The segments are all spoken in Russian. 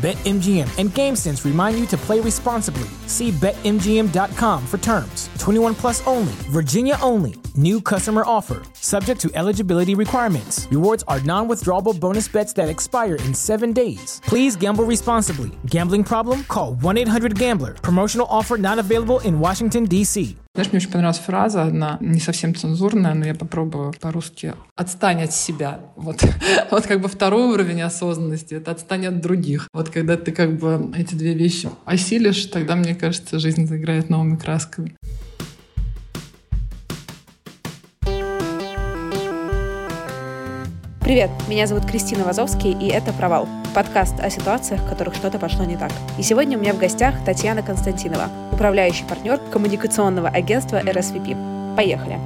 BetMGM and GameSense remind you to play responsibly. See BetMGM.com for terms. 21 plus only, Virginia only. New customer offer, subject to eligibility requirements. Rewards are non withdrawable bonus bets that expire in seven days. Please gamble responsibly. Gambling problem? Call 1 800 Gambler. Promotional offer not available in Washington, D.C. Знаешь, мне очень понравилась фраза, она не совсем цензурная, но я попробую по-русски. «Отстань от себя». Вот, вот как бы второй уровень осознанности — это «отстань от других». Вот когда ты как бы эти две вещи осилишь, тогда, мне кажется, жизнь заиграет новыми красками. Привет, меня зовут Кристина Вазовский, и это «Провал» — подкаст о ситуациях, в которых что-то пошло не так. И сегодня у меня в гостях Татьяна Константинова, управляющий партнер коммуникационного агентства RSVP. Поехали!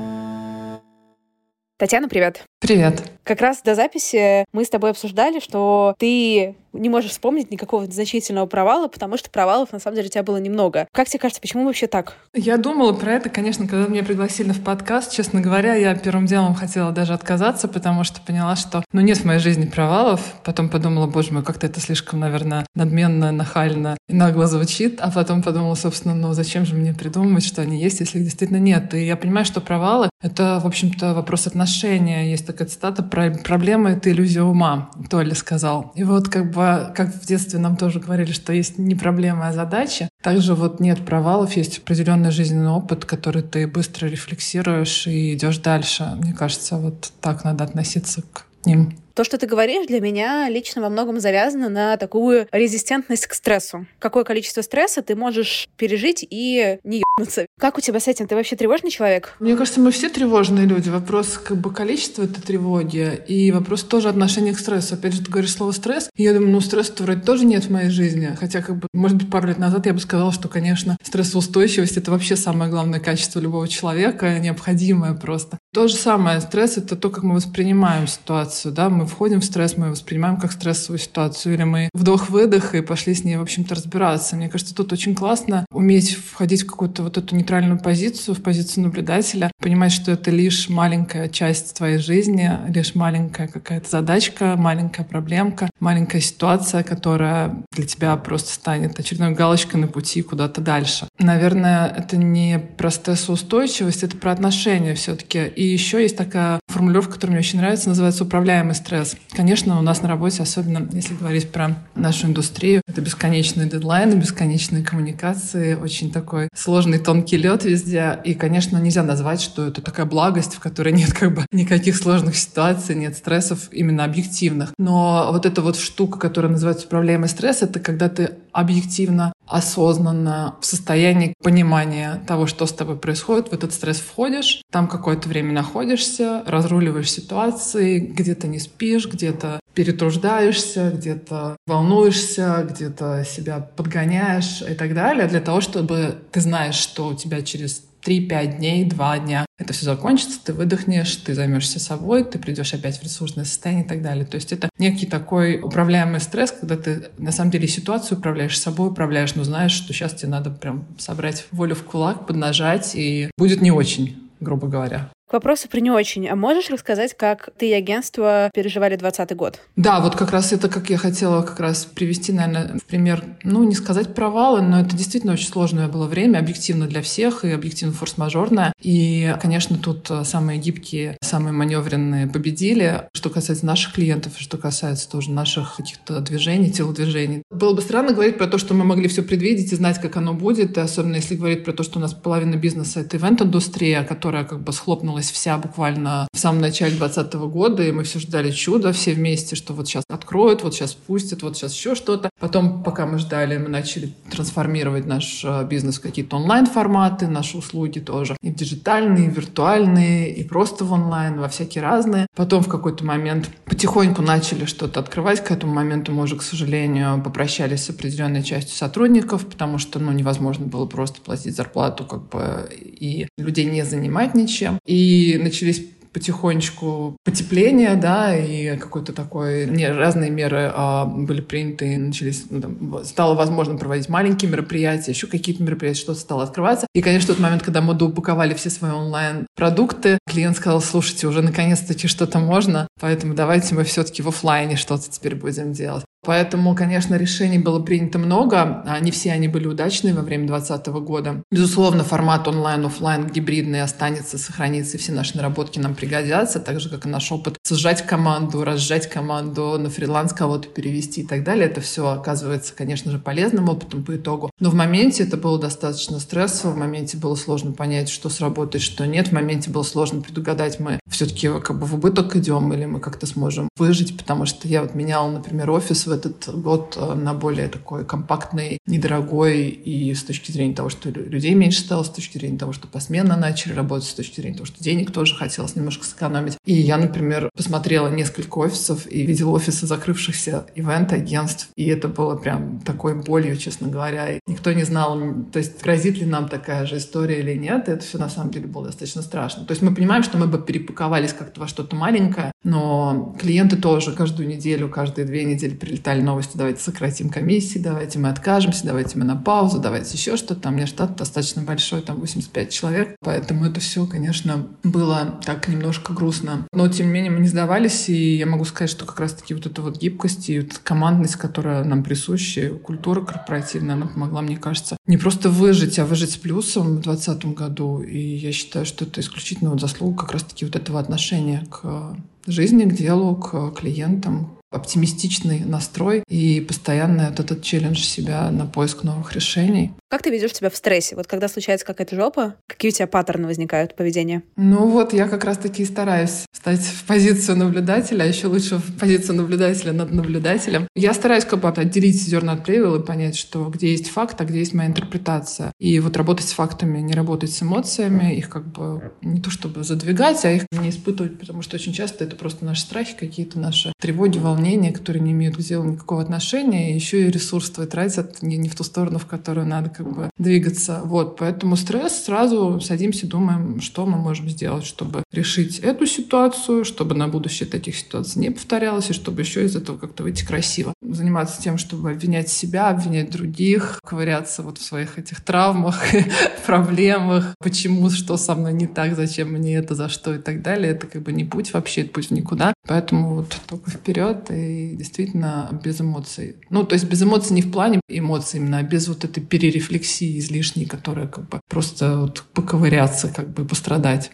Татьяна, привет. Привет. Как раз до записи мы с тобой обсуждали, что ты не можешь вспомнить никакого значительного провала, потому что провалов на самом деле у тебя было немного. Как тебе кажется, почему вообще так? Я думала про это, конечно, когда меня пригласили в подкаст. Честно говоря, я первым делом хотела даже отказаться, потому что поняла, что ну нет в моей жизни провалов. Потом подумала, боже мой, как-то это слишком, наверное, надменно, нахально и нагло звучит. А потом подумала, собственно, ну зачем же мне придумывать, что они есть, если их действительно нет. И я понимаю, что провалы — это, в общем-то, вопрос отношения. Есть такая цитата про «проблема — это иллюзия ума», Толя сказал. И вот как бы как в детстве нам тоже говорили, что есть не проблема, а задача, также вот нет провалов, есть определенный жизненный опыт, который ты быстро рефлексируешь и идешь дальше. Мне кажется, вот так надо относиться к ним. То, что ты говоришь, для меня лично во многом завязано на такую резистентность к стрессу. Какое количество стресса ты можешь пережить и не ебнуться. Как у тебя с этим? Ты вообще тревожный человек? Мне кажется, мы все тревожные люди. Вопрос как бы количества этой тревоги и вопрос тоже отношения к стрессу. Опять же, ты говоришь слово стресс, и я думаю, ну стресса вроде тоже нет в моей жизни. Хотя, как бы, может быть, пару лет назад я бы сказала, что, конечно, стрессоустойчивость — это вообще самое главное качество любого человека, необходимое просто. То же самое, стресс — это то, как мы воспринимаем ситуацию, да, мы входим в стресс, мы воспринимаем как стрессовую ситуацию, или мы вдох-выдох и пошли с ней, в общем-то, разбираться. Мне кажется, тут очень классно уметь входить в какую-то вот эту нейтральную позицию, в позицию наблюдателя, понимать, что это лишь маленькая часть твоей жизни, лишь маленькая какая-то задачка, маленькая проблемка, маленькая ситуация, которая для тебя просто станет очередной галочкой на пути куда-то дальше. Наверное, это не про стрессоустойчивость, это про отношения все-таки. И еще есть такая формулировка, которая мне очень нравится, называется управляемый стресс. Конечно, у нас на работе, особенно если говорить про нашу индустрию, это бесконечные дедлайны, бесконечные коммуникации, очень такой сложный тонкий лед везде. И, конечно, нельзя назвать, что это такая благость, в которой нет как бы никаких сложных ситуаций, нет стрессов именно объективных. Но вот эта вот штука, которая называется управляемый стресс, это когда ты объективно, осознанно, в состоянии понимания того, что с тобой происходит, в этот стресс входишь, там какое-то время находишься, разруливаешь ситуации, где-то не спишь, где-то перетруждаешься, где-то волнуешься, где-то себя подгоняешь и так далее, для того, чтобы ты знаешь, что у тебя через 3-5 дней, 2 дня. Это все закончится, ты выдохнешь, ты займешься собой, ты придешь опять в ресурсное состояние и так далее. То есть это некий такой управляемый стресс, когда ты на самом деле ситуацию управляешь, собой управляешь, но знаешь, что сейчас тебе надо прям собрать волю в кулак, поднажать, и будет не очень грубо говоря. К вопросу про не очень. А можешь рассказать, как ты и агентство переживали 2020 год? Да, вот как раз это, как я хотела как раз привести, наверное, в пример, ну, не сказать провалы, но это действительно очень сложное было время, объективно для всех и объективно форс-мажорное. И, конечно, тут э, самые гибкие, самые маневренные победили. Что касается наших клиентов, что касается тоже наших каких-то движений, телодвижений. Было бы странно говорить про то, что мы могли все предвидеть и знать, как оно будет, и особенно если говорить про то, что у нас половина бизнеса — это ивент-индустрия, которая как бы схлопнулась началась вся буквально в самом начале 2020 года, и мы все ждали чуда все вместе, что вот сейчас откроют, вот сейчас пустят, вот сейчас еще что-то. Потом, пока мы ждали, мы начали трансформировать наш э, бизнес в какие-то онлайн-форматы, наши услуги тоже. И диджитальные, и виртуальные, и просто в онлайн, во всякие разные. Потом в какой-то момент потихоньку начали что-то открывать. К этому моменту мы уже, к сожалению, попрощались с определенной частью сотрудников, потому что ну, невозможно было просто платить зарплату как бы и людей не занимать ничем. И начались потихонечку потепление, да, и какой-то такой, не, разные меры а, были приняты, и начались, ну, там, стало возможно проводить маленькие мероприятия, еще какие-то мероприятия, что-то стало открываться. И, конечно, тот момент, когда мы доупаковали все свои онлайн-продукты, клиент сказал, слушайте, уже наконец-таки что-то можно, поэтому давайте мы все-таки в офлайне что-то теперь будем делать. Поэтому, конечно, решений было принято много. Не все они были удачные во время 2020 года. Безусловно, формат онлайн-офлайн гибридный останется, сохранится, и все наши наработки нам пригодятся, так же, как и наш опыт сжать команду, разжать команду, на фриланс кого-то перевести и так далее. Это все оказывается, конечно же, полезным опытом по итогу. Но в моменте это было достаточно стрессово, в моменте было сложно понять, что сработает, что нет. В моменте было сложно предугадать, мы все-таки как бы в убыток идем или мы как-то сможем выжить, потому что я вот меняла, например, офис в этот год э, на более такой компактный, недорогой и с точки зрения того, что людей меньше стало, с точки зрения того, что посменно начали работать, с точки зрения того, что денег тоже хотелось немножко сэкономить. И я, например, посмотрела несколько офисов и видела офисы закрывшихся ивент-агентств, и это было прям такой болью, честно говоря. И никто не знал, то есть грозит ли нам такая же история или нет, и это все на самом деле было достаточно страшно. То есть мы понимаем, что мы бы перепаковались как-то во что-то маленькое, но клиенты тоже каждую неделю, каждые две недели прилетают читали новости, давайте сократим комиссии, давайте мы откажемся, давайте мы на паузу, давайте еще что-то. У меня штат достаточно большой, там 85 человек, поэтому это все, конечно, было так немножко грустно. Но, тем не менее, мы не сдавались, и я могу сказать, что как раз-таки вот эта вот гибкость и вот командность, которая нам присуща, культура корпоративная, она помогла, мне кажется, не просто выжить, а выжить с плюсом в 2020 году. И я считаю, что это исключительно вот заслуга как раз-таки вот этого отношения к жизни, к делу, к клиентам, оптимистичный настрой и постоянный вот этот челлендж себя на поиск новых решений. Как ты ведешь себя в стрессе? Вот когда случается какая-то жопа, какие у тебя паттерны возникают поведения? Ну вот, я как раз-таки и стараюсь стать в позицию наблюдателя, а еще лучше в позицию наблюдателя над наблюдателем. Я стараюсь как бы отделить зерна от плевел и понять, что где есть факт, а где есть моя интерпретация. И вот работать с фактами, не работать с эмоциями, их как бы не то чтобы задвигать, а их не испытывать, потому что очень часто это просто наши страхи, какие-то наши тревоги, волнения, которые не имеют к делу никакого отношения, и еще и ресурс твой тратят не, не в ту сторону, в которую надо как бы двигаться. Вот, поэтому стресс сразу садимся, думаем, что мы можем сделать, чтобы решить эту ситуацию, чтобы на будущее таких ситуаций не повторялось, и чтобы еще из этого как-то выйти красиво. Заниматься тем, чтобы обвинять себя, обвинять других, ковыряться вот в своих этих травмах, проблемах, почему, что со мной не так, зачем мне это, за что и так далее. Это как бы не путь вообще, это путь никуда. Поэтому вот только вперед и действительно без эмоций. Ну, то есть без эмоций не в плане эмоций именно, а без вот этой перерефлексии излишней, которая как бы просто вот поковыряться, как бы пострадать.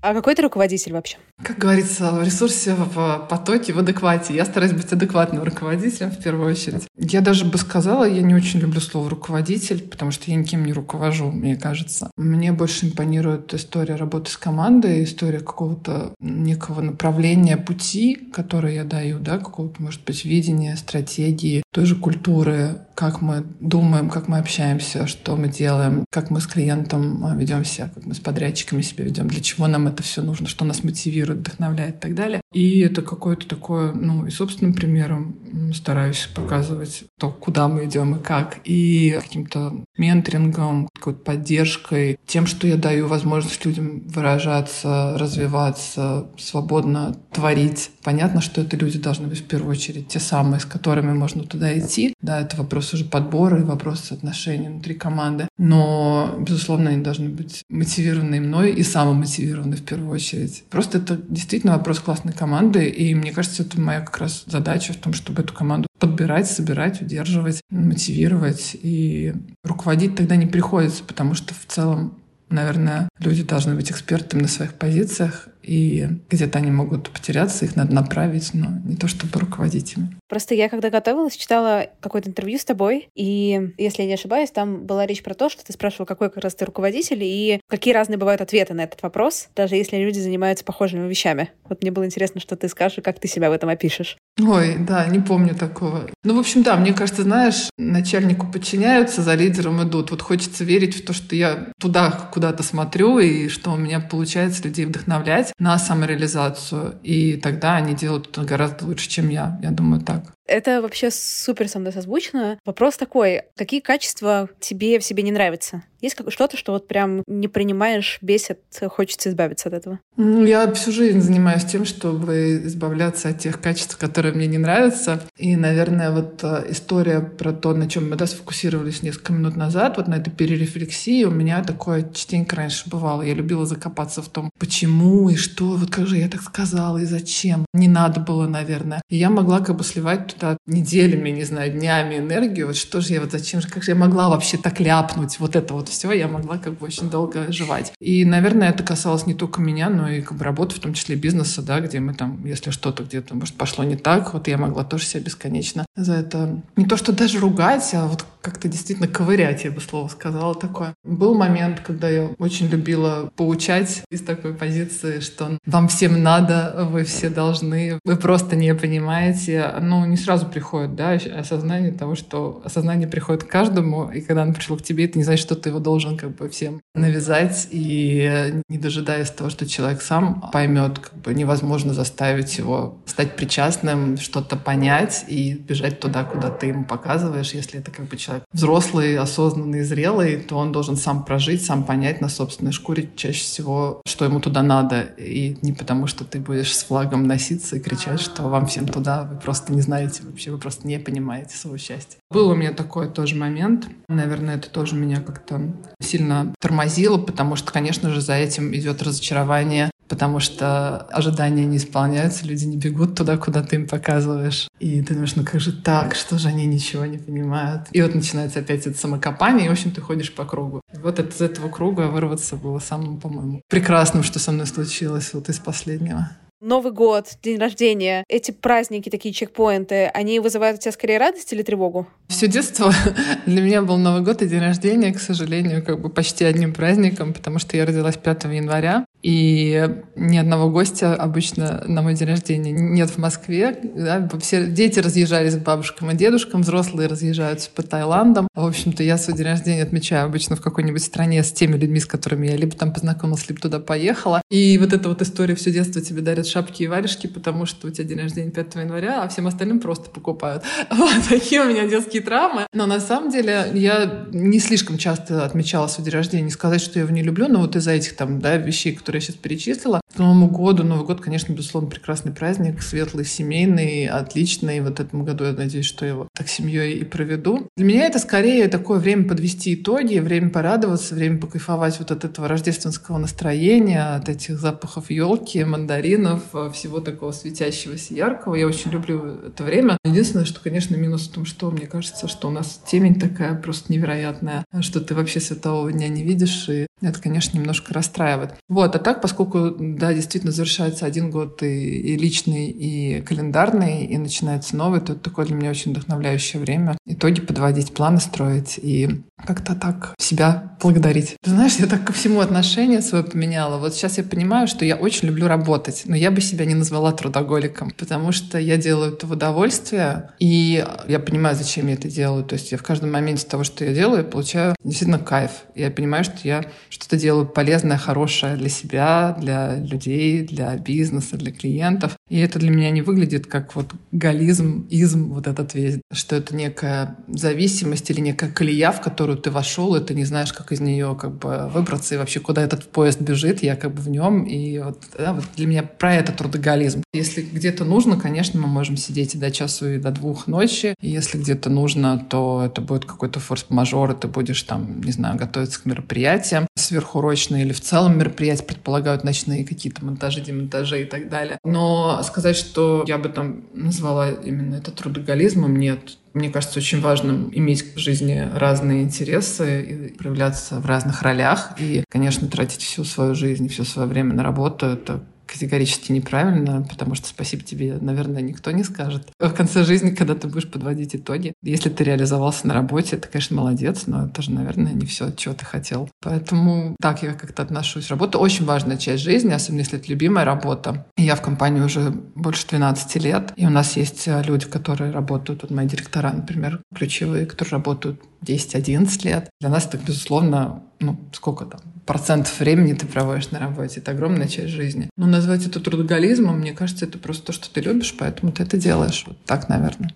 А какой ты руководитель вообще? Как говорится, в ресурсе, в потоке, в адеквате. Я стараюсь быть адекватным руководителем в первую очередь. Я даже бы сказала, я не очень люблю слово «руководитель», потому что я никем не руковожу, мне кажется. Мне больше импонирует история работы с командой, история какого-то некого направления, пути, который я даю, да, какого-то, может быть, видения, стратегии, той же культуры, как мы думаем, как мы общаемся, что мы делаем, как мы с клиентом а, ведемся, как мы с подрядчиками себя ведем, для чего нам это все нужно, что нас мотивирует, вдохновляет и так далее. И это какое-то такое, ну, и собственным примером стараюсь показывать то, куда мы идем и как, и каким-то менторингом, какой-то поддержкой, тем, что я даю возможность людям выражаться, развиваться, свободно творить. Понятно, что это люди должны быть в первую очередь те самые, с которыми можно туда идти. Да, это вопрос уже подбора и вопрос отношений внутри команды. Но, безусловно, они должны быть мотивированы мной и самомотивированы в первую очередь. Просто это действительно вопрос классной команды, и мне кажется, это моя как раз задача в том, чтобы эту команду подбирать, собирать, удерживать, мотивировать. И руководить тогда не приходится, потому что в целом, наверное, люди должны быть экспертами на своих позициях и где-то они могут потеряться, их надо направить, но не то чтобы руководить ими. Просто я, когда готовилась, читала какое-то интервью с тобой, и, если я не ошибаюсь, там была речь про то, что ты спрашивал, какой как раз ты руководитель, и какие разные бывают ответы на этот вопрос, даже если люди занимаются похожими вещами. Вот мне было интересно, что ты скажешь, как ты себя в этом опишешь. Ой, да, не помню такого. Ну, в общем, да, мне кажется, знаешь, начальнику подчиняются, за лидером идут. Вот хочется верить в то, что я туда куда-то смотрю, и что у меня получается людей вдохновлять на самореализацию. И тогда они делают это гораздо лучше, чем я. Я думаю, так. Это вообще супер со мной созвучно. Вопрос такой, какие качества тебе в себе не нравятся? Есть что-то, что вот прям не принимаешь, бесит, хочется избавиться от этого? Ну, я всю жизнь занимаюсь тем, чтобы избавляться от тех качеств, которые мне не нравятся. И, наверное, вот э, история про то, на чем мы да, сфокусировались несколько минут назад, вот на этой перерефлексии, у меня такое частенько раньше бывало. Я любила закопаться в том, почему и что, вот как же я так сказала и зачем. Не надо было, наверное. И я могла как бы сливать туда неделями, не знаю, днями энергию. Вот что же я, вот зачем же, как же я могла вообще так ляпнуть вот это вот все, я могла как бы очень долго жевать. И, наверное, это касалось не только меня, но и как бы работы, в том числе бизнеса, да, где мы там, если что-то где-то, может, пошло не так, вот я могла тоже себя бесконечно за это не то, что даже ругать, а вот как-то действительно ковырять, я бы слово сказала такое. Был момент, когда я очень любила поучать из такой позиции, что вам всем надо, вы все должны, вы просто не понимаете. Ну, не сразу приходит, да, осознание того, что осознание приходит к каждому, и когда оно пришло к тебе, это не значит, что ты его должен как бы всем навязать, и не дожидаясь того, что человек сам поймет, как бы невозможно заставить его стать причастным, что-то понять и бежать туда, куда ты ему показываешь, если это как бы человек взрослый, осознанный, зрелый, то он должен сам прожить, сам понять на собственной шкуре чаще всего, что ему туда надо. И не потому, что ты будешь с флагом носиться и кричать, что вам всем туда, вы просто не знаете вообще, вы просто не понимаете своего счастья. Был у меня такой тоже момент. Наверное, это тоже меня как-то сильно тормозило, потому что, конечно же, за этим идет разочарование потому что ожидания не исполняются, люди не бегут туда, куда ты им показываешь. И ты думаешь, ну как же так, что же они ничего не понимают? И вот начинается опять это самокопание, и, в общем, ты ходишь по кругу. И вот из этого круга вырваться было самым, по-моему, прекрасным, что со мной случилось вот из последнего. Новый год, день рождения, эти праздники, такие чекпоинты, они вызывают у тебя скорее радость или тревогу? Все детство для меня был Новый год и день рождения, к сожалению, как бы почти одним праздником, потому что я родилась 5 января, и ни одного гостя обычно на мой день рождения нет в Москве. Да? Все дети разъезжались к бабушкам и дедушкам, взрослые разъезжаются по Таиландам. В общем-то, я свой день рождения отмечаю обычно в какой-нибудь стране с теми людьми, с которыми я либо там познакомилась, либо туда поехала. И вот эта вот история все детство тебе дарят шапки и варежки, потому что у тебя день рождения 5 января, а всем остальным просто покупают. Вот такие у меня детские травмы. Но на самом деле я не слишком часто отмечала свой день рождения. Не сказать, что я его не люблю, но вот из-за этих там да, вещей, которые я сейчас перечислила. К Новому году, Новый год, конечно, безусловно, прекрасный праздник, светлый, семейный, отличный. Вот этому году я надеюсь, что я его так семьей и проведу. Для меня это скорее такое время подвести итоги, время порадоваться, время покайфовать вот от этого рождественского настроения, от этих запахов елки, мандаринов, всего такого светящегося, яркого. Я очень люблю это время. Единственное, что, конечно, минус в том, что мне кажется, что у нас темень такая просто невероятная, что ты вообще светового дня не видишь, и это, конечно, немножко расстраивает. Вот, а так, поскольку, да, действительно завершается один год и, и личный, и календарный, и начинается новый, то это такое для меня очень вдохновляющее время. Итоги подводить, планы строить и как-то так себя благодарить. Ты знаешь, я так ко всему отношение свое поменяла. Вот сейчас я понимаю, что я очень люблю работать, но я бы себя не назвала трудоголиком, потому что я делаю это в удовольствие, и я понимаю, зачем я это делаю. То есть я в каждом моменте того, что я делаю, получаю действительно кайф. Я понимаю, что я что-то делаю полезное, хорошее для себя, для людей, для бизнеса, для клиентов. И это для меня не выглядит как вот гализм, изм вот этот весь, что это некая зависимость или некая колея, в которую ты вошел, и ты не знаешь, как из нее как бы выбраться, и вообще куда этот поезд бежит, я как бы в нем. И вот, да, вот для меня про это трудоголизм. Если где-то нужно, конечно, мы можем сидеть и до часу, и до двух ночи. И если где-то нужно, то это будет какой-то форс-мажор, и ты будешь там, не знаю, готовиться к мероприятиям сверхурочные или в целом мероприятия предполагают ночные какие-то монтажи, демонтажи и так далее. Но сказать, что я бы там назвала именно это трудоголизмом, нет. Мне кажется, очень важным иметь в жизни разные интересы и проявляться в разных ролях. И, конечно, тратить всю свою жизнь, все свое время на работу — это категорически неправильно, потому что спасибо тебе, наверное, никто не скажет. В конце жизни, когда ты будешь подводить итоги, если ты реализовался на работе, ты, конечно, молодец, но это же, наверное, не все, чего ты хотел. Поэтому так я как-то отношусь. Работа очень важная часть жизни, особенно если это любимая работа. Я в компании уже больше 12 лет, и у нас есть э, люди, которые работают, вот мои директора, например, ключевые, которые работают 10-11 лет. Для нас это, безусловно, ну, сколько там, процентов времени ты проводишь на работе. Это огромная часть жизни. Но назвать это трудоголизмом, мне кажется, это просто то, что ты любишь, поэтому ты это делаешь. Вот так, наверное.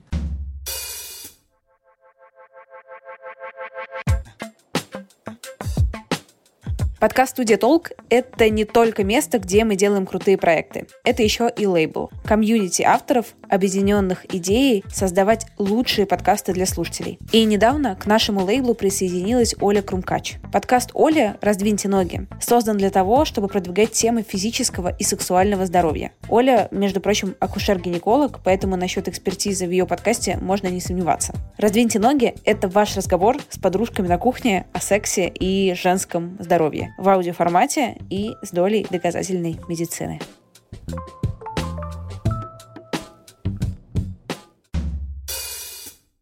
Подкаст «Студия Толк» — это не только место, где мы делаем крутые проекты. Это еще и лейбл. Комьюнити авторов, объединенных идеей создавать лучшие подкасты для слушателей. И недавно к нашему лейблу присоединилась Оля Крумкач. Подкаст «Оля. Раздвиньте ноги» создан для того, чтобы продвигать темы физического и сексуального здоровья. Оля, между прочим, акушер-гинеколог, поэтому насчет экспертизы в ее подкасте можно не сомневаться. «Раздвиньте ноги» — это ваш разговор с подружками на кухне о сексе и женском здоровье в аудиоформате и с долей доказательной медицины.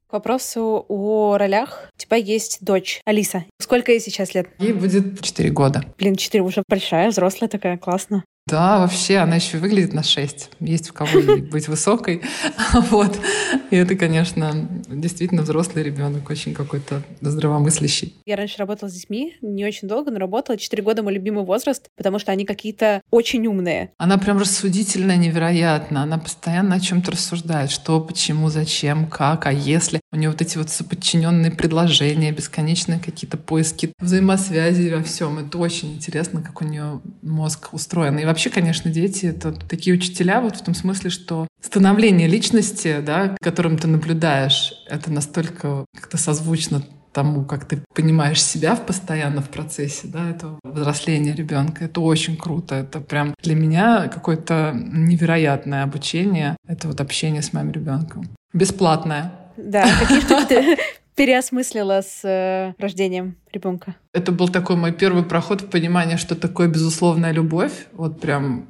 К вопросу о ролях. У тебя есть дочь Алиса. Сколько ей сейчас лет? Ей будет 4 года. Блин, 4 уже большая, взрослая такая, классно. Да, вообще, она еще выглядит на 6. Есть у кого быть высокой. Вот. И это, конечно, действительно взрослый ребенок, очень какой-то здравомыслящий. Я раньше работала с детьми, не очень долго, но работала. Четыре года мой любимый возраст, потому что они какие-то очень умные. Она прям рассудительная, невероятно. Она постоянно о чем-то рассуждает. Что, почему, зачем, как, а если. У нее вот эти вот соподчиненные предложения, бесконечные какие-то поиски взаимосвязи во всем. Это очень интересно, как у нее мозг устроен. И вообще, конечно, дети — это такие учителя вот в том смысле, что становление личности, да, которым ты наблюдаешь, это настолько как-то созвучно тому, как ты понимаешь себя в постоянно в процессе, да, этого взросления ребенка. Это очень круто. Это прям для меня какое-то невероятное обучение. Это вот общение с моим ребенком. Бесплатное. Да, какие штуки ты переосмыслила с э, рождением ребенка? Это был такой мой первый проход в понимание, что такое безусловная любовь. Вот прям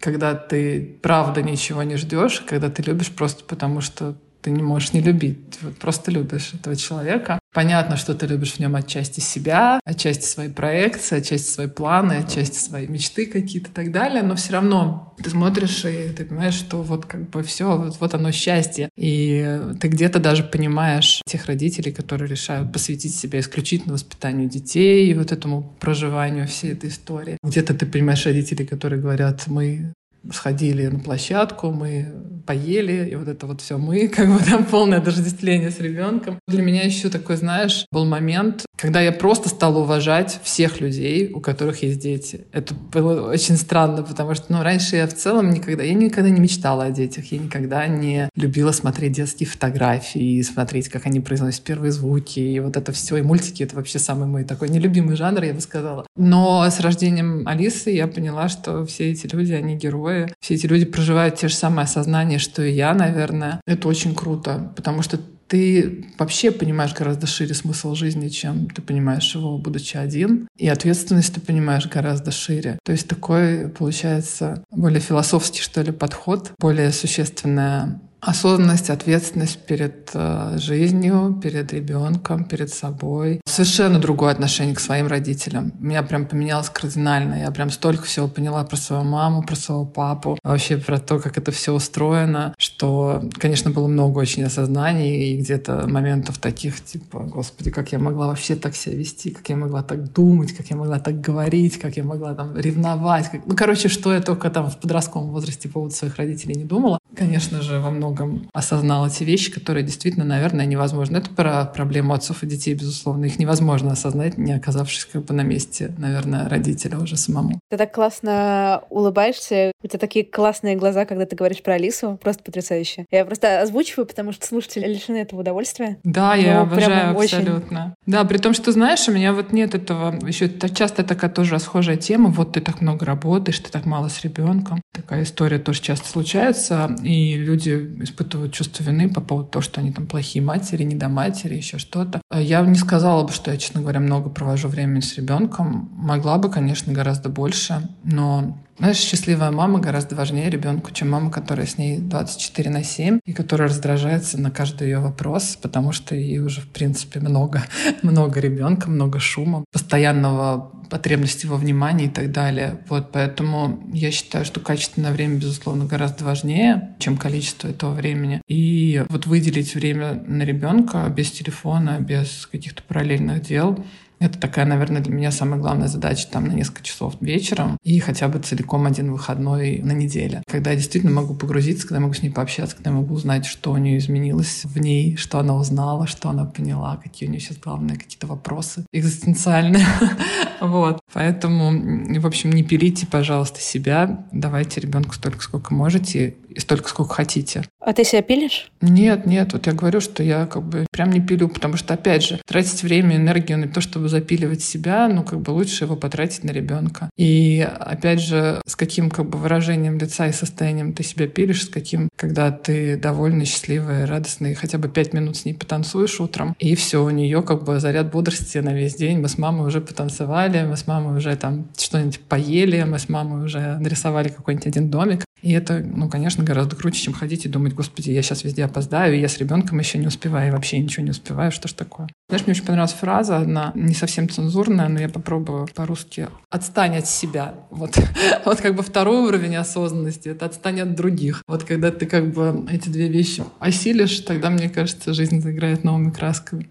когда ты правда ничего не ждешь, когда ты любишь просто потому, что ты не можешь не любить. Вот просто любишь этого человека. Понятно, что ты любишь в нем отчасти себя, отчасти свои проекции, отчасти свои планы, отчасти свои мечты какие-то и так далее, но все равно ты смотришь и ты понимаешь, что вот как бы все, вот, вот оно счастье. И ты где-то даже понимаешь тех родителей, которые решают посвятить себя исключительно воспитанию детей и вот этому проживанию всей этой истории. Где-то ты понимаешь родителей, которые говорят, мы сходили на площадку, мы поели, и вот это вот все мы, как бы там полное дождествление с ребенком. Для меня еще такой, знаешь, был момент, когда я просто стала уважать всех людей, у которых есть дети. Это было очень странно, потому что, ну, раньше я в целом никогда, я никогда не мечтала о детях, я никогда не любила смотреть детские фотографии, и смотреть, как они произносят первые звуки, и вот это все, и мультики, это вообще самый мой такой нелюбимый жанр, я бы сказала. Но с рождением Алисы я поняла, что все эти люди, они герои. Все эти люди проживают те же самые осознания, что и я, наверное. Это очень круто, потому что ты вообще понимаешь гораздо шире смысл жизни, чем ты понимаешь его, будучи один. И ответственность ты понимаешь гораздо шире. То есть такой, получается, более философский, что ли, подход, более существенная осознанность, ответственность перед э, жизнью, перед ребенком, перед собой. Совершенно другое отношение к своим родителям. Меня прям поменялось кардинально. Я прям столько всего поняла про свою маму, про своего папу, вообще про то, как это все устроено, что, конечно, было много очень осознаний и где-то моментов таких, типа, господи, как я могла вообще так себя вести, как я могла так думать, как я могла так говорить, как я могла там ревновать. Ну, короче, что я только там в подростковом возрасте по поводу своих родителей не думала. Конечно же, во многом многом осознал эти вещи, которые действительно, наверное, невозможно. Это про проблему отцов и детей, безусловно. Их невозможно осознать, не оказавшись как бы на месте, наверное, родителя уже самому. Ты так классно улыбаешься, у тебя такие классные глаза, когда ты говоришь про Алису, просто потрясающе. Я просто озвучиваю, потому что слушатели лишены этого удовольствия. Да, я ну, обожаю абсолютно. Очень... Да, при том, что, знаешь, у меня вот нет этого, еще часто такая тоже расхожая тема, вот ты так много работаешь, ты так мало с ребенком. Такая история тоже часто случается. И люди испытывают чувство вины по поводу того, что они там плохие матери, недоматери, еще что-то. Я не сказала бы, что я, честно говоря, много провожу времени с ребенком. Могла бы, конечно, гораздо больше, но знаешь, счастливая мама гораздо важнее ребенку, чем мама, которая с ней 24 на 7 и которая раздражается на каждый ее вопрос, потому что ей уже, в принципе, много, много ребенка, много шума, постоянного потребности во внимании и так далее. Вот поэтому я считаю, что качественное время, безусловно, гораздо важнее, чем количество этого времени. И вот выделить время на ребенка без телефона, без каких-то параллельных дел, это такая, наверное, для меня самая главная задача там на несколько часов вечером и хотя бы целиком один выходной на неделе. Когда я действительно могу погрузиться, когда я могу с ней пообщаться, когда я могу узнать, что у нее изменилось в ней, что она узнала, что она поняла, какие у нее сейчас главные какие-то вопросы экзистенциальные. вот. Поэтому, в общем, не пилите, пожалуйста, себя. Давайте ребенку столько, сколько можете и столько, сколько хотите. А ты себя пилишь? Нет, нет. Вот я говорю, что я как бы прям не пилю, потому что, опять же, тратить время, энергию на то, чтобы запиливать себя, ну, как бы лучше его потратить на ребенка. И, опять же, с каким как бы выражением лица и состоянием ты себя пилишь, с каким, когда ты довольный, счастливый, радостный, хотя бы пять минут с ней потанцуешь утром, и все, у нее как бы заряд бодрости на весь день. Мы с мамой уже потанцевали, мы с мамой уже там что-нибудь поели, мы с мамой уже нарисовали какой-нибудь один домик. И это, ну, конечно, гораздо круче, чем ходить и думать, господи, я сейчас везде опоздаю, и я с ребенком еще не успеваю, и вообще ничего не успеваю, что ж такое. Знаешь, мне очень понравилась фраза одна, не совсем цензурная, но я попробую по-русски. «Отстань от себя». Вот, вот как бы второй уровень осознанности — это «отстань от других». Вот когда ты как бы эти две вещи осилишь, тогда, мне кажется, жизнь заиграет новыми красками.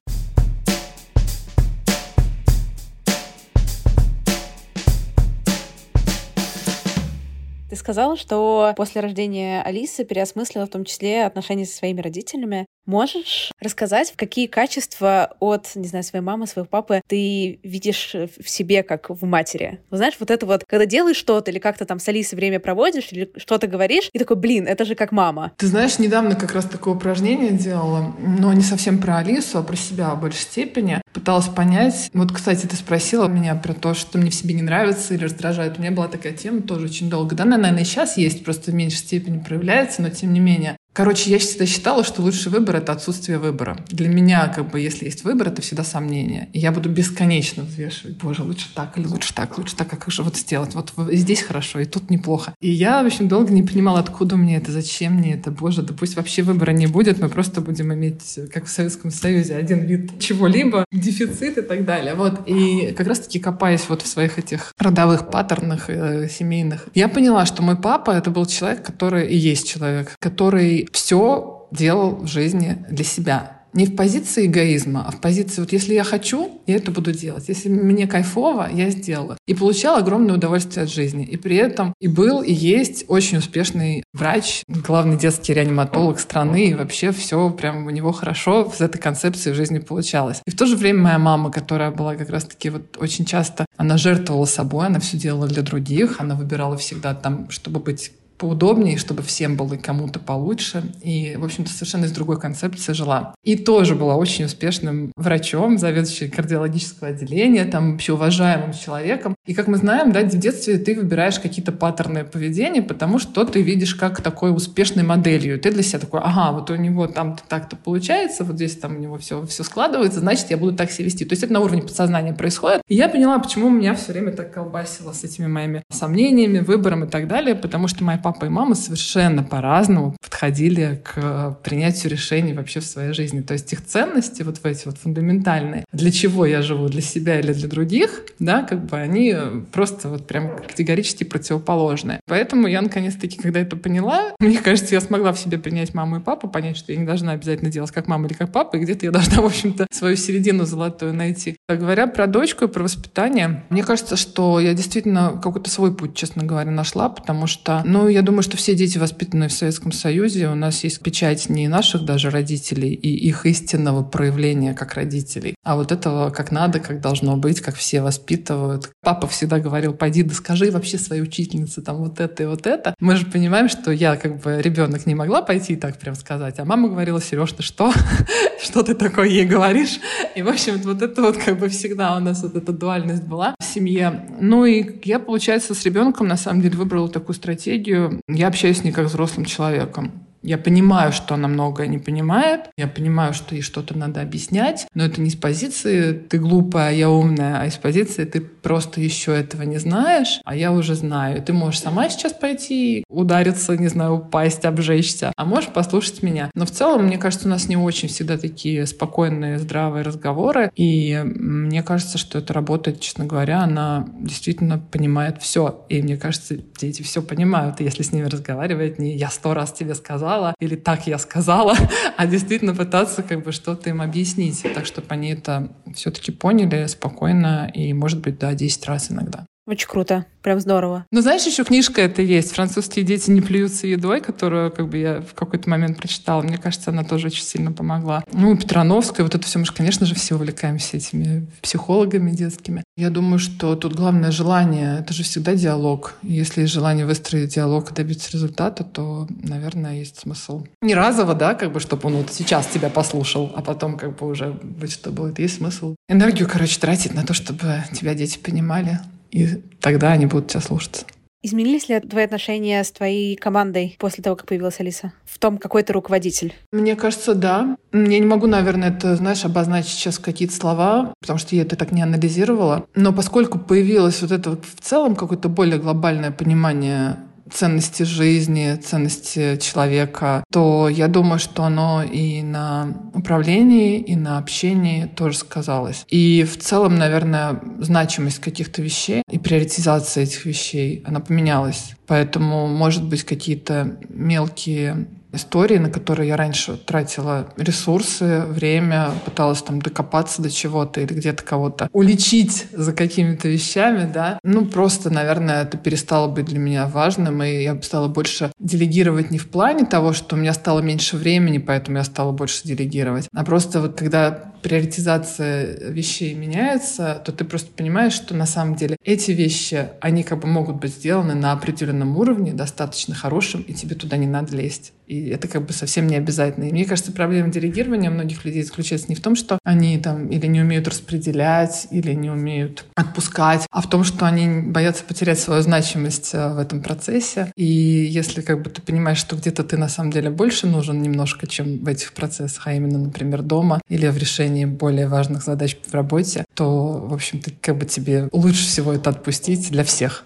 Ты сказала, что после рождения Алисы переосмыслила в том числе отношения со своими родителями. Можешь рассказать, какие качества от, не знаю, своей мамы, своего папы ты видишь в себе, как в матери? Знаешь, вот это вот, когда делаешь что-то или как-то там с Алисой время проводишь, или что-то говоришь, и такой, блин, это же как мама. Ты знаешь, недавно как раз такое упражнение делала, но не совсем про Алису, а про себя в большей степени. Пыталась понять. Вот, кстати, ты спросила меня про то, что мне в себе не нравится или раздражает. У меня была такая тема тоже очень долго. Да, наверное, и сейчас есть, просто в меньшей степени проявляется, но тем не менее. Короче, я всегда считала, что лучший выбор — это отсутствие выбора. Для меня, как бы, если есть выбор, это всегда сомнение. И я буду бесконечно взвешивать, боже, лучше так или лучше так, лучше так, а как же вот сделать? Вот здесь хорошо, и тут неплохо. И я, в общем, долго не понимала, откуда мне это, зачем мне это, боже, да пусть вообще выбора не будет, мы просто будем иметь, как в Советском Союзе, один вид чего-либо, дефицит и так далее. Вот. И как раз-таки копаясь вот в своих этих родовых паттернах э, семейных, я поняла, что мой папа — это был человек, который и есть человек, который все делал в жизни для себя. Не в позиции эгоизма, а в позиции, вот если я хочу, я это буду делать. Если мне кайфово, я сделаю. И получал огромное удовольствие от жизни. И при этом и был, и есть очень успешный врач, главный детский реаниматолог страны. И вообще все прям у него хорошо с этой концепцией в жизни получалось. И в то же время моя мама, которая была как раз-таки вот очень часто, она жертвовала собой, она все делала для других, она выбирала всегда там, чтобы быть поудобнее, чтобы всем было и кому-то получше. И, в общем-то, совершенно из другой концепции жила. И тоже была очень успешным врачом, заведующей кардиологического отделения, там вообще уважаемым человеком. И, как мы знаем, да, в детстве ты выбираешь какие-то паттерны поведения, потому что ты видишь как такой успешной моделью. Ты для себя такой, ага, вот у него там так-то получается, вот здесь там у него все, все складывается, значит, я буду так себя вести. То есть это на уровне подсознания происходит. И я поняла, почему меня все время так колбасило с этими моими сомнениями, выбором и так далее, потому что моя папа и мама совершенно по-разному подходили к принятию решений вообще в своей жизни. То есть их ценности, вот в эти вот фундаментальные, для чего я живу, для себя или для других, да, как бы они просто вот прям категорически противоположные. Поэтому я наконец-таки, когда это поняла, мне кажется, я смогла в себе принять маму и папу, понять, что я не должна обязательно делать как мама или как папа, и где-то я должна, в общем-то, свою середину золотую найти. А говоря про дочку и про воспитание, мне кажется, что я действительно какой-то свой путь, честно говоря, нашла, потому что, ну, я я думаю, что все дети, воспитанные в Советском Союзе, у нас есть печать не наших даже родителей и их истинного проявления как родителей, а вот этого как надо, как должно быть, как все воспитывают. Папа всегда говорил, пойди да скажи вообще своей учительнице там вот это и вот это. Мы же понимаем, что я как бы ребенок не могла пойти и так прям сказать, а мама говорила, Сереж, ты что? Что ты такое ей говоришь? И, в общем, вот это вот как бы всегда у нас вот эта дуальность была в семье. Ну и я, получается, с ребенком на самом деле выбрала такую стратегию, я общаюсь с ней как взрослым человеком. Я понимаю, что она многое не понимает, я понимаю, что ей что-то надо объяснять, но это не с позиции «ты глупая, я умная», а из позиции «ты просто еще этого не знаешь, а я уже знаю». Ты можешь сама сейчас пойти удариться, не знаю, упасть, обжечься, а можешь послушать меня. Но в целом, мне кажется, у нас не очень всегда такие спокойные, здравые разговоры, и мне кажется, что это работает, честно говоря, она действительно понимает все. И мне кажется, дети все понимают, если с ними разговаривать, не «я сто раз тебе сказала», сказала, или так я сказала, а действительно пытаться как бы что-то им объяснить, так чтобы они это все-таки поняли спокойно и, может быть, да, 10 раз иногда. Очень круто. Прям здорово. Ну, знаешь, еще книжка это есть. «Французские дети не плюются едой», которую как бы я в какой-то момент прочитала. Мне кажется, она тоже очень сильно помогла. Ну, Петрановская, вот это все. Мы же, конечно же, все увлекаемся этими психологами детскими. Я думаю, что тут главное желание. Это же всегда диалог. если есть желание выстроить диалог и добиться результата, то, наверное, есть смысл. Не разово, да, как бы, чтобы он вот сейчас тебя послушал, а потом как бы уже быть, что будет. Есть смысл энергию, короче, тратить на то, чтобы тебя дети понимали, и тогда они будут тебя слушаться. Изменились ли твои отношения с твоей командой после того, как появилась Алиса? В том, какой ты руководитель? Мне кажется, да. Я не могу, наверное, это, знаешь, обозначить сейчас какие-то слова, потому что я это так не анализировала. Но поскольку появилось вот это в целом какое-то более глобальное понимание ценности жизни, ценности человека, то я думаю, что оно и на управлении, и на общении тоже сказалось. И в целом, наверное, значимость каких-то вещей и приоритизация этих вещей, она поменялась. Поэтому, может быть, какие-то мелкие истории, на которые я раньше тратила ресурсы, время, пыталась там докопаться до чего-то или где-то кого-то уличить за какими-то вещами, да. Ну, просто, наверное, это перестало быть для меня важным, и я стала больше делегировать не в плане того, что у меня стало меньше времени, поэтому я стала больше делегировать, а просто вот когда приоритизация вещей меняется, то ты просто понимаешь, что на самом деле эти вещи, они как бы могут быть сделаны на определенном уровне, достаточно хорошим, и тебе туда не надо лезть. И это как бы совсем не обязательно. И мне кажется, проблема делегирования многих людей заключается не в том, что они там или не умеют распределять, или не умеют отпускать, а в том, что они боятся потерять свою значимость э, в этом процессе. И если как бы ты понимаешь, что где-то ты на самом деле больше нужен немножко, чем в этих процессах, а именно, например, дома или в решении более важных задач в работе, то, в общем-то, как бы тебе лучше всего это отпустить для всех.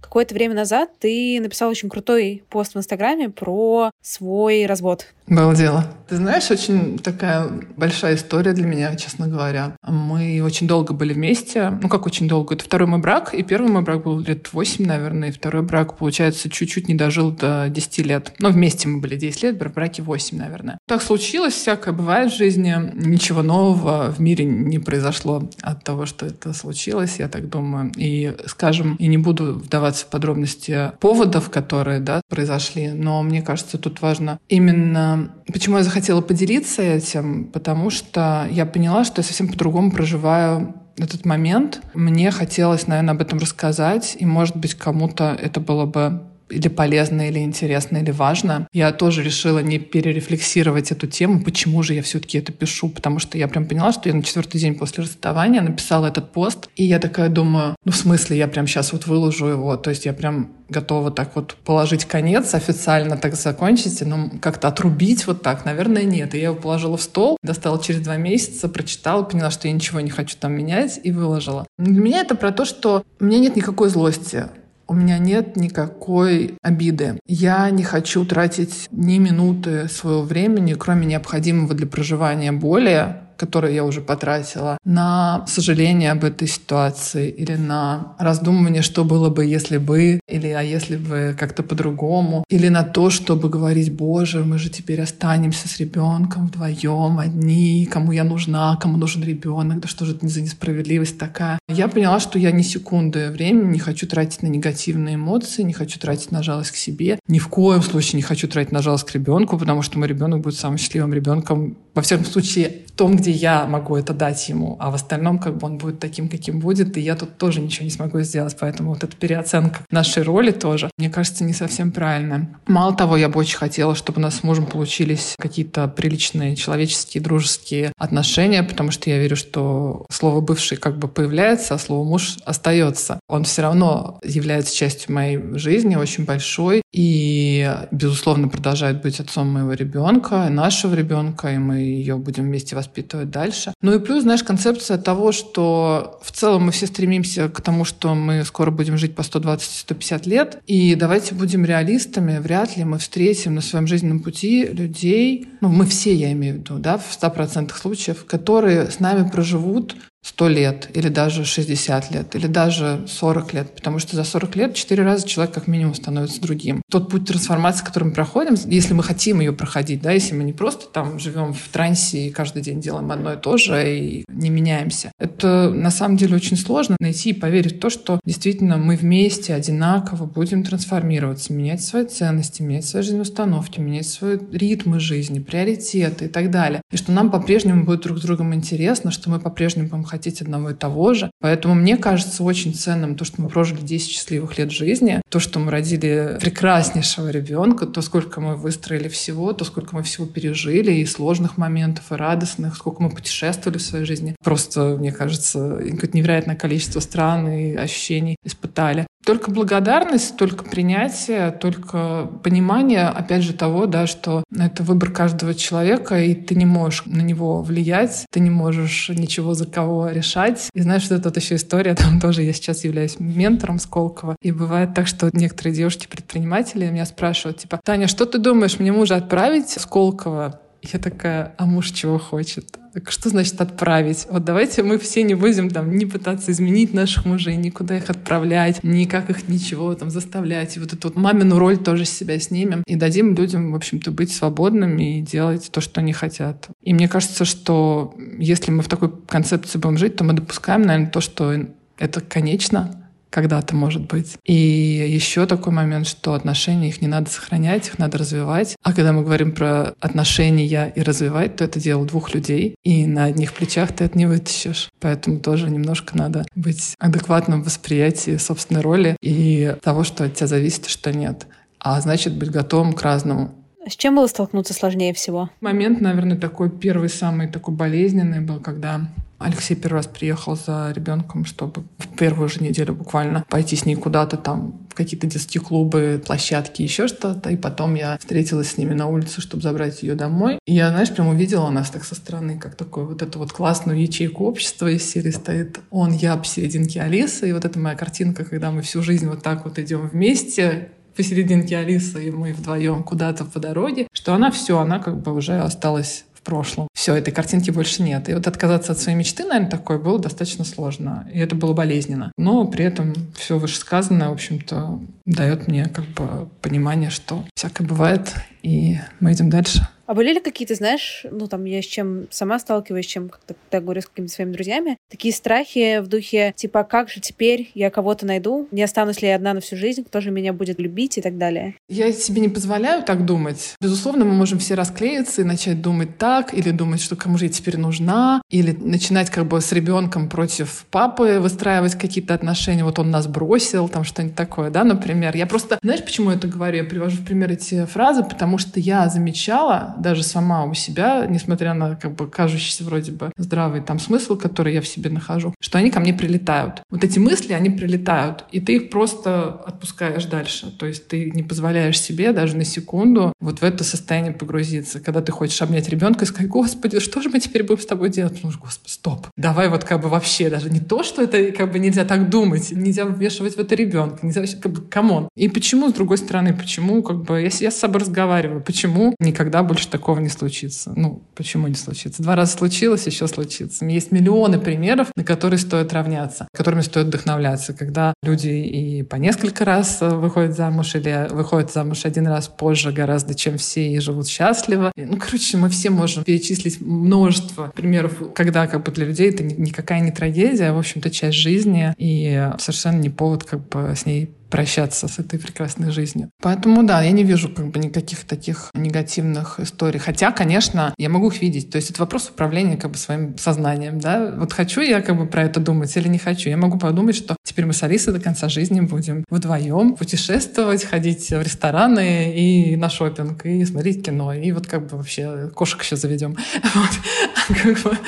Какое-то время назад ты написал очень крутой пост в Инстаграме про свой развод. Было дело. Ты знаешь, очень такая большая история для меня, честно говоря. Мы очень долго были вместе. Ну, как очень долго? Это второй мой брак, и первый мой брак был лет 8, наверное, и второй брак, получается, чуть-чуть не дожил до 10 лет. Но вместе мы были 10 лет, в браке 8, наверное. Так случилось, всякое бывает в жизни. Ничего нового в мире не произошло от того, что это случилось, я так думаю. И, скажем, и не буду вдаваться в подробности поводов, которые, да, произошли, но мне кажется, тут важно именно Почему я захотела поделиться этим? Потому что я поняла, что я совсем по-другому проживаю этот момент. Мне хотелось, наверное, об этом рассказать, и, может быть, кому-то это было бы или полезно, или интересно, или важно. Я тоже решила не перерефлексировать эту тему, почему же я все-таки это пишу, потому что я прям поняла, что я на четвертый день после расставания написала этот пост, и я такая думаю, ну в смысле, я прям сейчас вот выложу его, то есть я прям готова так вот положить конец, официально так закончить, но как-то отрубить вот так, наверное, нет. И я его положила в стол, достала через два месяца, прочитала, поняла, что я ничего не хочу там менять и выложила. Для меня это про то, что у меня нет никакой злости у меня нет никакой обиды. Я не хочу тратить ни минуты своего времени, кроме необходимого для проживания боли, которые я уже потратила, на сожаление об этой ситуации или на раздумывание, что было бы, если бы, или а если бы как-то по-другому, или на то, чтобы говорить, боже, мы же теперь останемся с ребенком вдвоем, одни, кому я нужна, кому нужен ребенок, да что же это за несправедливость такая. Я поняла, что я ни секунды времени не хочу тратить на негативные эмоции, не хочу тратить на жалость к себе, ни в коем случае не хочу тратить на жалость к ребенку, потому что мой ребенок будет самым счастливым ребенком, во всяком случае, в том, где я могу это дать ему, а в остальном как бы он будет таким, каким будет, и я тут тоже ничего не смогу сделать. Поэтому вот эта переоценка нашей роли тоже, мне кажется, не совсем правильная. Мало того, я бы очень хотела, чтобы у нас с мужем получились какие-то приличные человеческие, дружеские отношения, потому что я верю, что слово «бывший» как бы появляется, а слово «муж» остается. Он все равно является частью моей жизни, очень большой, и, безусловно, продолжает быть отцом моего ребенка, нашего ребенка, и мы ее будем вместе воспитывать дальше. Ну и плюс, знаешь, концепция того, что в целом мы все стремимся к тому, что мы скоро будем жить по 120-150 лет, и давайте будем реалистами, вряд ли мы встретим на своем жизненном пути людей, ну мы все, я имею в виду, да, в 100% случаев, которые с нами проживут 100 лет, или даже 60 лет, или даже 40 лет, потому что за 40 лет 4 раза человек как минимум становится другим. Тот путь трансформации, который мы проходим, если мы хотим ее проходить, да, если мы не просто там живем в трансе и каждый день делаем одно и то же и не меняемся, это на самом деле очень сложно найти и поверить в то, что действительно мы вместе одинаково будем трансформироваться, менять свои ценности, менять свои жизненные установки, менять свои ритмы жизни, приоритеты и так далее. И что нам по-прежнему будет друг с другом интересно, что мы по-прежнему будем хотеть одного и того же. Поэтому мне кажется очень ценным то, что мы прожили 10 счастливых лет жизни, то, что мы родили прекраснейшего ребенка, то, сколько мы выстроили всего, то, сколько мы всего пережили, и сложных моментов, и радостных, сколько мы путешествовали в своей жизни. Просто, мне кажется, невероятное количество стран и ощущений испытали. Только благодарность, только принятие, только понимание, опять же, того, да, что это выбор каждого человека, и ты не можешь на него влиять, ты не можешь ничего за кого решать. И знаешь, что тут еще история, там тоже я сейчас являюсь ментором Сколково, и бывает так, что некоторые девушки-предприниматели меня спрашивают, типа, Таня, что ты думаешь, мне мужа отправить Сколково? Я такая, а муж чего хочет? Так что значит отправить? Вот давайте мы все не будем там не пытаться изменить наших мужей, никуда их отправлять, никак их ничего там заставлять. И вот эту вот мамину роль тоже с себя снимем и дадим людям, в общем-то, быть свободными и делать то, что они хотят. И мне кажется, что если мы в такой концепции будем жить, то мы допускаем, наверное, то, что это конечно, когда-то, может быть. И еще такой момент, что отношения, их не надо сохранять, их надо развивать. А когда мы говорим про отношения и развивать, то это дело двух людей, и на одних плечах ты это не вытащишь. Поэтому тоже немножко надо быть адекватным в восприятии собственной роли и того, что от тебя зависит, и что нет. А значит, быть готовым к разному. С чем было столкнуться сложнее всего? Момент, наверное, такой первый, самый такой болезненный был, когда Алексей первый раз приехал за ребенком, чтобы в первую же неделю буквально пойти с ней куда-то там в какие-то детские клубы, площадки, еще что-то. И потом я встретилась с ними на улице, чтобы забрать ее домой. И я, знаешь, прям увидела нас так со стороны, как такую вот эту вот классную ячейку общества из серии стоит он, я, посерединке Алиса. И вот эта моя картинка, когда мы всю жизнь вот так вот идем вместе, посерединке Алисы, и мы вдвоем куда-то по дороге, что она все, она как бы уже осталась в прошлом. Все, этой картинки больше нет. И вот отказаться от своей мечты, наверное, такой было достаточно сложно. И это было болезненно. Но при этом все вышесказанное, в общем-то, дает мне как бы понимание, что всякое бывает, и мы идем дальше. А были ли какие-то, знаешь, ну там я с чем сама сталкиваюсь, чем как-то когда говорю с какими-то своими друзьями, такие страхи в духе, типа, «А как же теперь я кого-то найду, не останусь ли я одна на всю жизнь, кто же меня будет любить и так далее? Я себе не позволяю так думать. Безусловно, мы можем все расклеиться и начать думать так, или думать, что кому же я теперь нужна, или начинать как бы с ребенком против папы выстраивать какие-то отношения, вот он нас бросил, там что-нибудь такое, да, например. Я просто, знаешь, почему я это говорю? Я привожу в пример эти фразы, потому что я замечала, даже сама у себя, несмотря на как бы кажущийся вроде бы здравый там смысл, который я в себе нахожу, что они ко мне прилетают. Вот эти мысли, они прилетают, и ты их просто отпускаешь дальше. То есть ты не позволяешь себе даже на секунду вот в это состояние погрузиться. Когда ты хочешь обнять ребенка и сказать, господи, что же мы теперь будем с тобой делать? Ну, господи, стоп. Давай вот как бы вообще даже не то, что это как бы нельзя так думать, нельзя вмешивать в это ребенка, нельзя как бы, come on. И почему, с другой стороны, почему как бы я, я с собой разговариваю, почему никогда больше такого не случится. Ну, почему не случится? Два раза случилось, еще случится. Есть миллионы примеров, на которые стоит равняться, которыми стоит вдохновляться, когда люди и по несколько раз э, выходят замуж или выходят замуж один раз позже гораздо, чем все, и живут счастливо. Ну, короче, мы все можем перечислить множество примеров, когда как бы для людей это никакая не трагедия, а, в общем-то, часть жизни, и совершенно не повод как бы с ней прощаться с этой прекрасной жизнью. Поэтому, да, я не вижу как бы никаких таких негативных историй. Хотя, конечно, я могу их видеть. То есть это вопрос управления как бы своим сознанием, да. Вот хочу я как бы про это думать или не хочу. Я могу подумать, что теперь мы с Алисой до конца жизни будем вдвоем путешествовать, ходить в рестораны и на шопинг, и смотреть кино. И вот как бы вообще кошек еще заведем. Вот.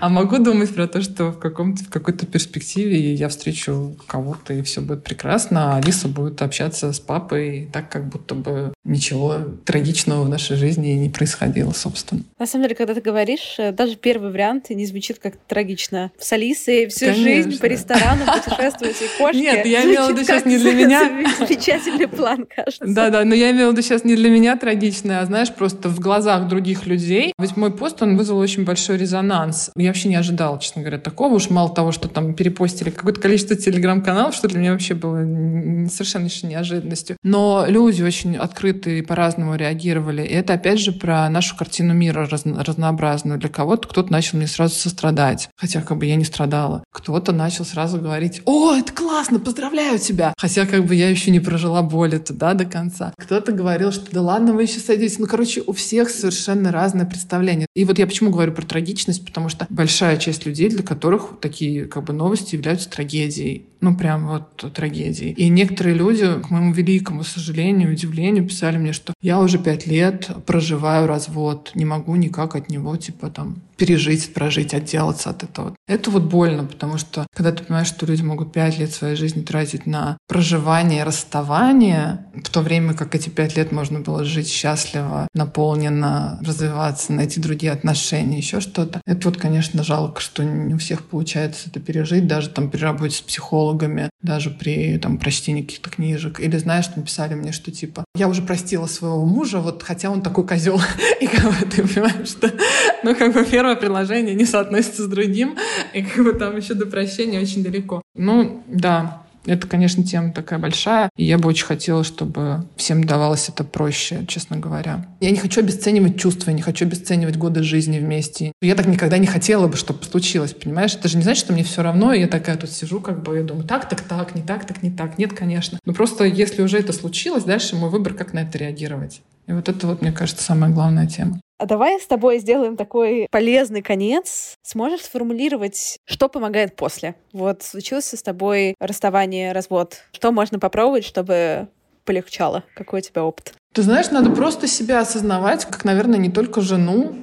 А могу думать про то, что в, в какой-то перспективе я встречу кого-то, и все будет прекрасно, а Алиса будет общаться с папой так, как будто бы ничего трагичного в нашей жизни не происходило, собственно. На самом деле, когда ты говоришь, э, даже первый вариант не звучит как трагично. С Алисой всю Конечно. жизнь по ресторанам путешествовать и кошки. Нет, я имела в виду сейчас не для меня. Замечательный план, кажется. Да-да, но я имела в виду сейчас не для меня трагичное, а знаешь, просто в глазах других людей. Ведь мой пост, он вызвал очень большой резонанс. Я вообще не ожидала, честно говоря, такого. Уж мало того, что там перепостили какое-то количество телеграм-каналов, что для меня вообще было совершенно неожиданностью. Но люди очень открыты и по-разному реагировали. И это, опять же, про нашу картину мира раз, разнообразную. Для кого-то кто-то начал мне сразу сострадать, хотя как бы я не страдала. Кто-то начал сразу говорить, о, это классно, поздравляю тебя. Хотя как бы я еще не прожила боль это, да, до конца. Кто-то говорил, что да ладно, вы еще садитесь. Ну, короче, у всех совершенно разное представление. И вот я почему говорю про трагичность, потому что большая часть людей, для которых такие как бы новости являются трагедией. Ну, прям вот трагедией. И некоторые люди, к моему великому сожалению, удивлению, писали мне, что я уже пять лет проживаю развод, не могу никак от него, типа, там, пережить, прожить, отделаться от этого. Это вот больно, потому что когда ты понимаешь, что люди могут пять лет своей жизни тратить на проживание и расставание, в то время как эти пять лет можно было жить счастливо, наполненно, развиваться, найти другие отношения, еще что-то. Это вот, конечно, жалко, что не у всех получается это пережить, даже там при работе с психологами, даже при там прочтении каких-то книжек. Или знаешь, написали мне, что типа, я уже простила своего мужа, вот хотя он такой козел. И как ты понимаешь, что ну как бы первое предложение не соотносится с другим, и как бы там еще до прощения очень далеко. Ну, да, это, конечно, тема такая большая, и я бы очень хотела, чтобы всем давалось это проще, честно говоря. Я не хочу обесценивать чувства, я не хочу обесценивать годы жизни вместе. Я так никогда не хотела бы, чтобы случилось, понимаешь? Это же не значит, что мне все равно, и я такая тут сижу, как бы, и думаю, так, так, так, не так, так, не так. Нет, конечно. Но просто если уже это случилось, дальше мой выбор, как на это реагировать. И вот это вот, мне кажется, самая главная тема. А давай с тобой сделаем такой полезный конец. Сможешь сформулировать, что помогает после? Вот случилось с тобой расставание, развод. Что можно попробовать, чтобы полегчало? Какой у тебя опыт? Ты знаешь, надо просто себя осознавать, как, наверное, не только жену,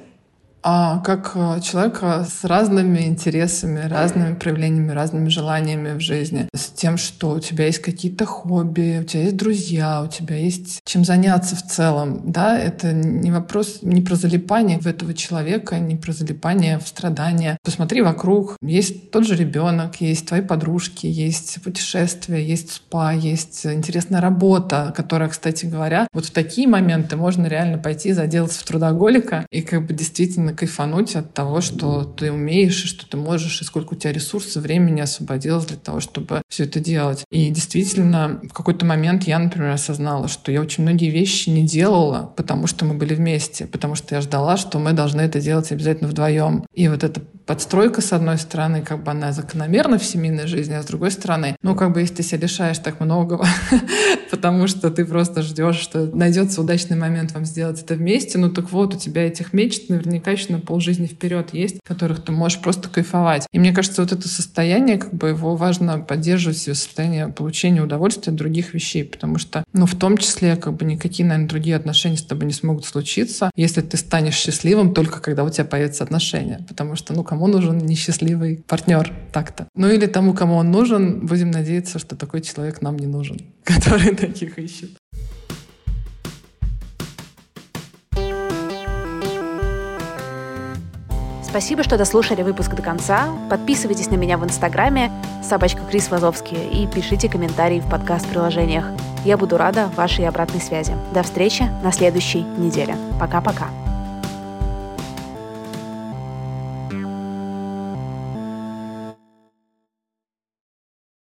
а как э, человека с разными интересами, разными проявлениями, разными желаниями в жизни, с тем, что у тебя есть какие-то хобби, у тебя есть друзья, у тебя есть чем заняться в целом, да, это не вопрос не про залипание в этого человека, не про залипание в страдания. Посмотри вокруг, есть тот же ребенок, есть твои подружки, есть путешествия, есть спа, есть интересная работа, которая, кстати говоря, вот в такие моменты можно реально пойти заделаться в трудоголика и как бы действительно действительно кайфануть от того, что ты умеешь и что ты можешь, и сколько у тебя ресурсов, времени освободилось для того, чтобы все это делать. И действительно, в какой-то момент я, например, осознала, что я очень многие вещи не делала, потому что мы были вместе, потому что я ждала, что мы должны это делать обязательно вдвоем. И вот эта подстройка, с одной стороны, как бы она закономерна в семейной жизни, а с другой стороны, ну, как бы если ты себя лишаешь так многого, потому что ты просто ждешь, что найдется удачный момент вам сделать это вместе, ну, так вот, у тебя этих мечт наверняка еще на полжизни вперед есть, которых ты можешь просто кайфовать. И мне кажется, вот это состояние, как бы его важно поддерживать, состояние получения удовольствия от других вещей, потому что, ну, в том числе, как бы никакие, наверное, другие отношения с тобой не смогут случиться, если ты станешь счастливым только когда у тебя появятся отношения. Потому что, ну, кому нужен несчастливый партнер так-то? Ну, или тому, кому он нужен, будем надеяться, что такой человек нам не нужен, который таких ищет. Спасибо, что дослушали выпуск до конца. Подписывайтесь на меня в Инстаграме собачка Крис Вазовский и пишите комментарии в подкаст-приложениях. Я буду рада вашей обратной связи. До встречи на следующей неделе. Пока-пока.